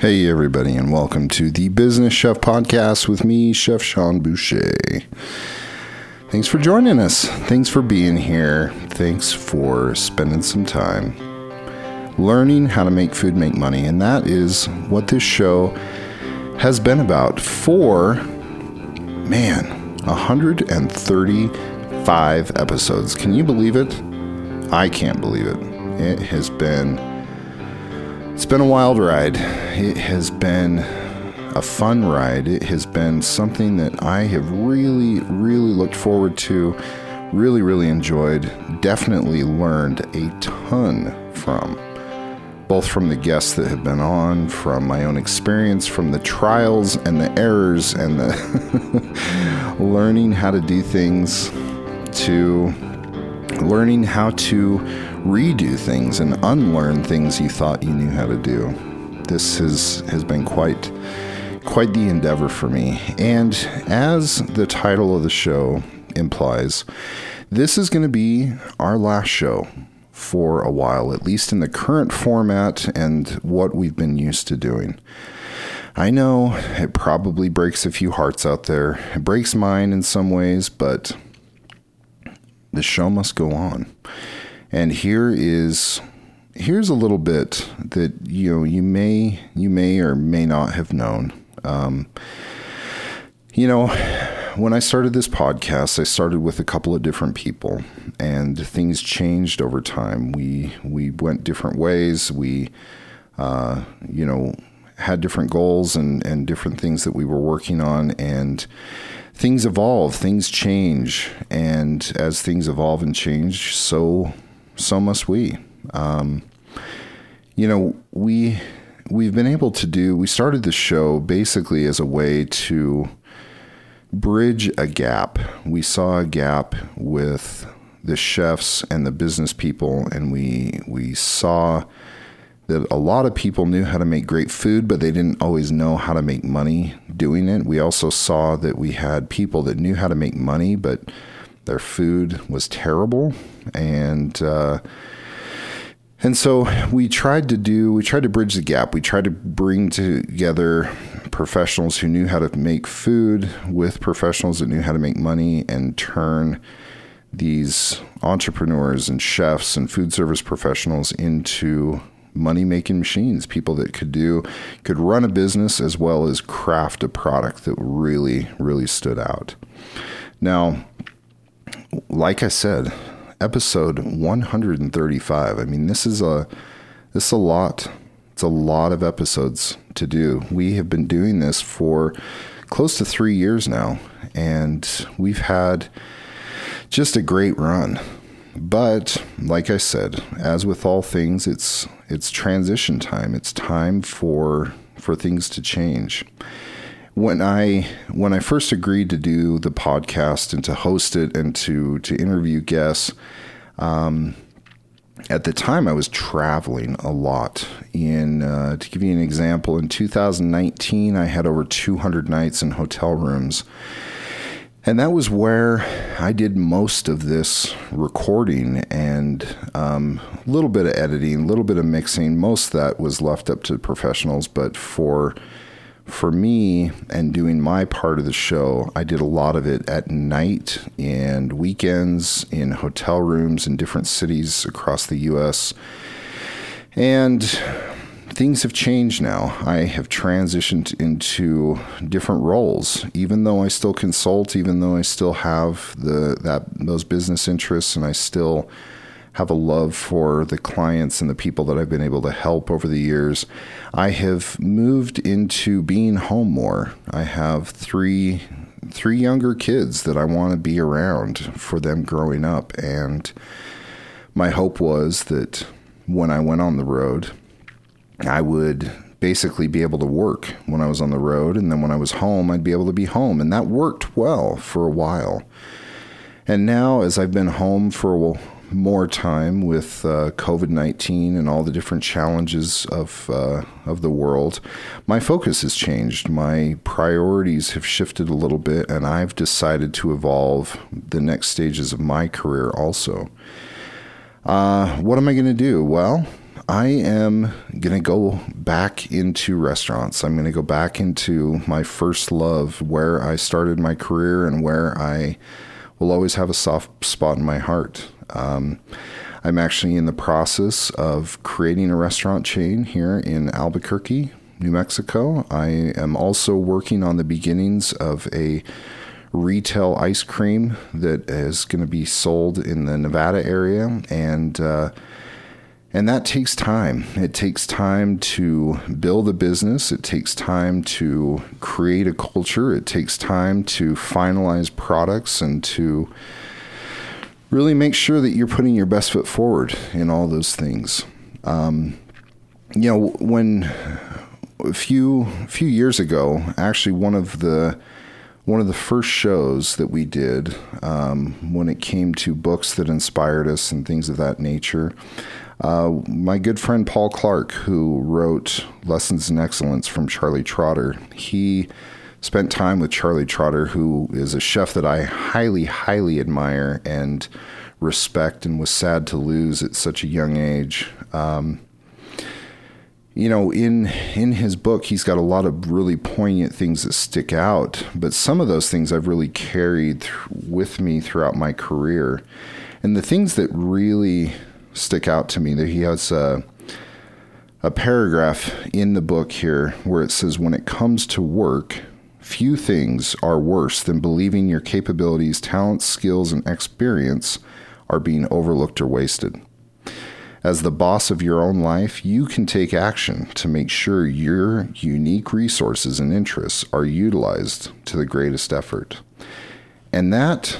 Hey, everybody, and welcome to the Business Chef Podcast with me, Chef Sean Boucher. Thanks for joining us. Thanks for being here. Thanks for spending some time learning how to make food make money. And that is what this show has been about for, man, 135 episodes. Can you believe it? I can't believe it. It has been it's been a wild ride. It has been a fun ride. It has been something that I have really, really looked forward to, really, really enjoyed, definitely learned a ton from. Both from the guests that have been on, from my own experience, from the trials and the errors, and the learning how to do things, to learning how to redo things and unlearn things you thought you knew how to do. This has has been quite quite the endeavor for me. And as the title of the show implies, this is going to be our last show for a while, at least in the current format and what we've been used to doing. I know it probably breaks a few hearts out there. It breaks mine in some ways, but the show must go on. And here is here's a little bit that you know you may you may or may not have known. Um, you know, when I started this podcast, I started with a couple of different people, and things changed over time. We we went different ways. We, uh, you know, had different goals and and different things that we were working on, and things evolve, things change, and as things evolve and change, so so must we. Um, you know, we we've been able to do. We started the show basically as a way to bridge a gap. We saw a gap with the chefs and the business people, and we we saw that a lot of people knew how to make great food, but they didn't always know how to make money doing it. We also saw that we had people that knew how to make money, but their food was terrible, and uh, and so we tried to do we tried to bridge the gap. We tried to bring together professionals who knew how to make food with professionals that knew how to make money and turn these entrepreneurs and chefs and food service professionals into money making machines people that could do could run a business as well as craft a product that really really stood out now like I said, episode 135. I mean, this is a this is a lot. It's a lot of episodes to do. We have been doing this for close to 3 years now and we've had just a great run. But like I said, as with all things, it's it's transition time. It's time for for things to change when I when I first agreed to do the podcast and to host it and to to interview guests, um, at the time I was traveling a lot. In uh, to give you an example, in 2019 I had over 200 nights in hotel rooms. And that was where I did most of this recording and a um, little bit of editing, a little bit of mixing. Most of that was left up to professionals, but for for me and doing my part of the show, I did a lot of it at night and weekends in hotel rooms in different cities across the U.S. And things have changed now. I have transitioned into different roles. Even though I still consult, even though I still have the that those business interests, and I still have a love for the clients and the people that I've been able to help over the years. I have moved into being home more. I have three three younger kids that I want to be around for them growing up and my hope was that when I went on the road I would basically be able to work when I was on the road. And then when I was home, I'd be able to be home. And that worked well for a while. And now, as I've been home for more time with uh, COVID 19 and all the different challenges of, uh, of the world, my focus has changed. My priorities have shifted a little bit, and I've decided to evolve the next stages of my career also. Uh, what am I going to do? Well, I am going to go back into restaurants. I'm going to go back into my first love, where I started my career and where I will always have a soft spot in my heart. Um, I'm actually in the process of creating a restaurant chain here in Albuquerque, New Mexico. I am also working on the beginnings of a retail ice cream that is going to be sold in the Nevada area. And uh, and that takes time. It takes time to build a business. It takes time to create a culture. It takes time to finalize products and to really make sure that you're putting your best foot forward in all those things. Um, you know, when a few few years ago, actually one of the one of the first shows that we did um, when it came to books that inspired us and things of that nature. Uh, my good friend Paul Clarke, who wrote Lessons in Excellence from Charlie Trotter, he spent time with Charlie Trotter, who is a chef that I highly, highly admire and respect, and was sad to lose at such a young age. Um, you know, in in his book, he's got a lot of really poignant things that stick out. But some of those things I've really carried th- with me throughout my career, and the things that really stick out to me. That he has a, a paragraph in the book here where it says, "When it comes to work." Few things are worse than believing your capabilities, talents, skills, and experience are being overlooked or wasted. As the boss of your own life, you can take action to make sure your unique resources and interests are utilized to the greatest effort. And that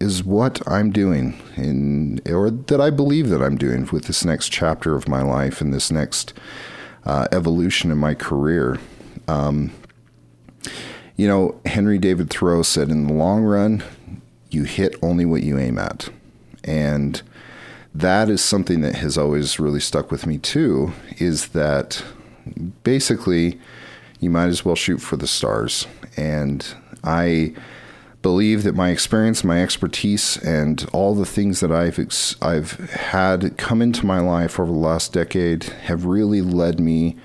is what I'm doing in or that I believe that I'm doing with this next chapter of my life and this next uh, evolution in my career. Um, you know, Henry David Thoreau said, in the long run, you hit only what you aim at. And that is something that has always really stuck with me too, is that basically you might as well shoot for the stars. And I believe that my experience, my expertise, and all the things that I've ex- I've had come into my life over the last decade have really led me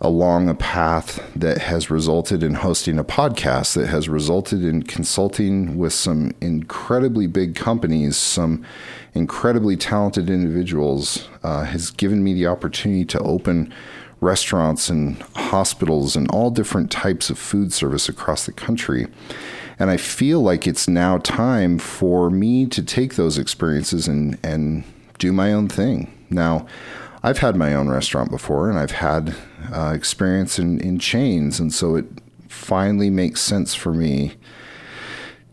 along a path that has resulted in hosting a podcast that has resulted in consulting with some incredibly big companies, some incredibly talented individuals, uh, has given me the opportunity to open restaurants and hospitals and all different types of food service across the country. And I feel like it's now time for me to take those experiences and, and do my own thing. Now, I've had my own restaurant before and I've had uh, experience in, in chains. And so it finally makes sense for me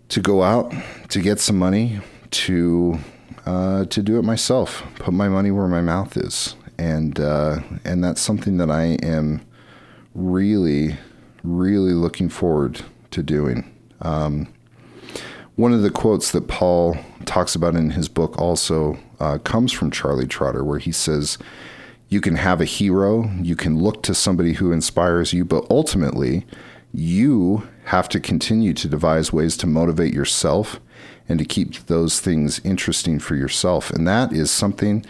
to go out, to get some money, to uh, to do it myself, put my money where my mouth is, and uh, and that's something that I am really, really looking forward to doing. Um, one of the quotes that Paul talks about in his book also uh, comes from Charlie Trotter, where he says, You can have a hero, you can look to somebody who inspires you, but ultimately, you have to continue to devise ways to motivate yourself and to keep those things interesting for yourself. And that is something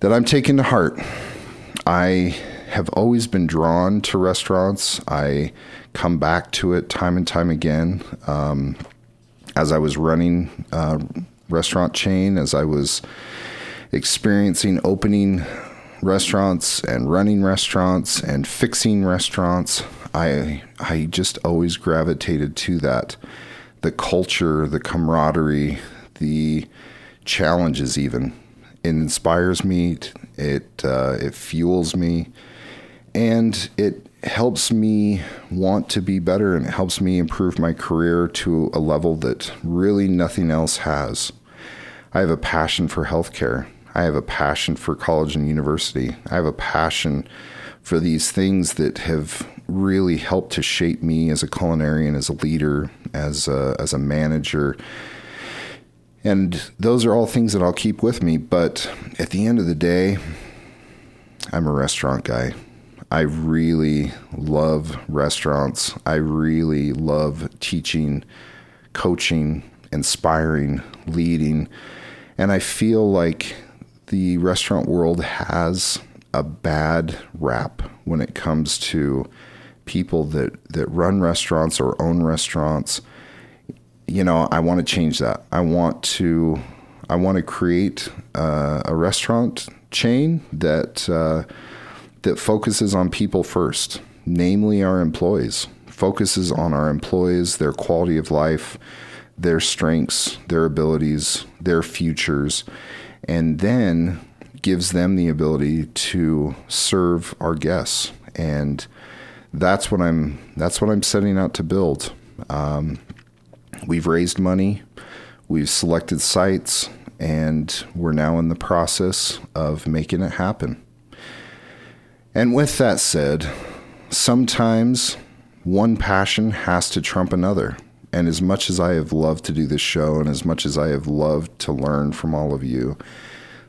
that I'm taking to heart. I have always been drawn to restaurants. I come back to it time and time again. Um, as I was running a restaurant chain, as I was experiencing opening restaurants and running restaurants and fixing restaurants, I I just always gravitated to that. The culture, the camaraderie, the challenges even. It inspires me. It uh, it fuels me, and it helps me want to be better and it helps me improve my career to a level that really nothing else has. I have a passion for healthcare. I have a passion for college and university. I have a passion for these things that have really helped to shape me as a culinarian, as a leader, as a, as a manager. And those are all things that I'll keep with me. But at the end of the day, I'm a restaurant guy. I really love restaurants. I really love teaching, coaching, inspiring, leading. And I feel like the restaurant world has a bad rap when it comes to people that, that run restaurants or own restaurants. You know, I want to change that. I want to I want to create uh, a restaurant chain that uh, that focuses on people first, namely our employees. Focuses on our employees, their quality of life, their strengths, their abilities, their futures, and then gives them the ability to serve our guests. And that's what I'm that's what I'm setting out to build. Um, we've raised money, we've selected sites, and we're now in the process of making it happen. And with that said, sometimes one passion has to trump another. And as much as I have loved to do this show and as much as I have loved to learn from all of you,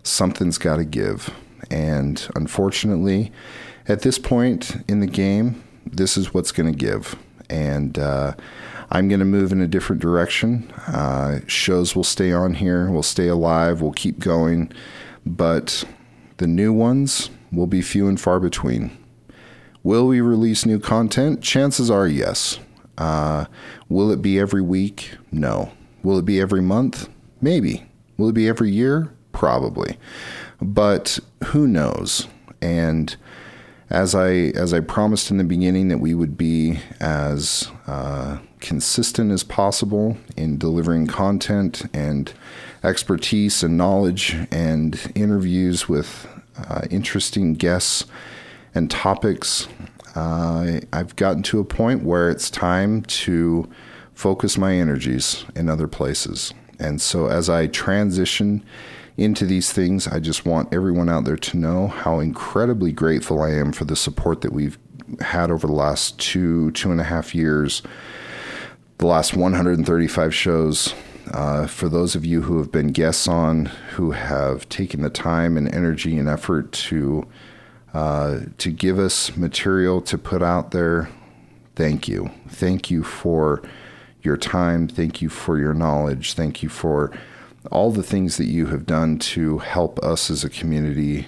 something's got to give. And unfortunately, at this point in the game, this is what's going to give. And uh, I'm going to move in a different direction. Uh, shows will stay on here, will stay alive, will keep going. But the new ones will be few and far between. Will we release new content? Chances are yes. Uh, will it be every week? No. Will it be every month? Maybe. Will it be every year? Probably. But who knows? And as I as I promised in the beginning that we would be as uh, consistent as possible in delivering content and expertise and knowledge and interviews with interesting guests and topics uh, I've gotten to a point where it's time to focus my energies in other places. And so as I transition into these things, I just want everyone out there to know how incredibly grateful I am for the support that we've had over the last two, two and a half years, the last 135 shows. Uh, for those of you who have been guests on, who have taken the time and energy and effort to uh, to give us material to put out there. Thank you. Thank you for your time. Thank you for your knowledge. Thank you for all the things that you have done to help us as a community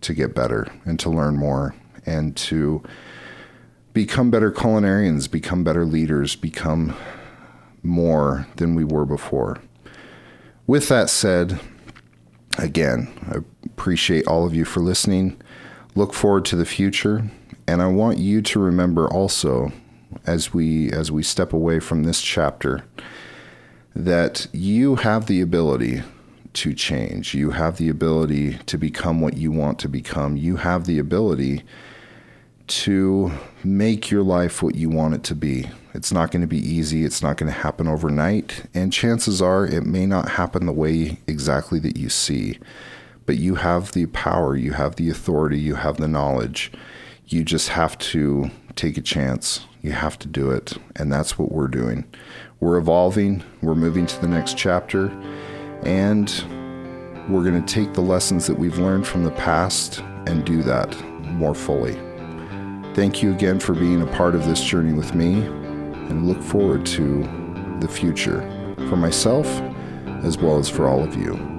to get better and to learn more and to become better culinarians, become better leaders, become more than we were before. With that said, again, I appreciate all of you for listening look forward to the future. And I want you to remember also, as we as we step away from this chapter, that you have the ability to change. You have the ability to become what you want to become. You have the ability to make your life what you want it to be. It's not going to be easy. It's not going to happen overnight. And chances are it may not happen the way exactly that you see but you have the power, you have the authority, you have the knowledge. You just have to take a chance. You have to do it. And that's what we're doing. We're evolving, we're moving to the next chapter, and we're going to take the lessons that we've learned from the past and do that more fully. Thank you again for being a part of this journey with me, and look forward to the future for myself as well as for all of you.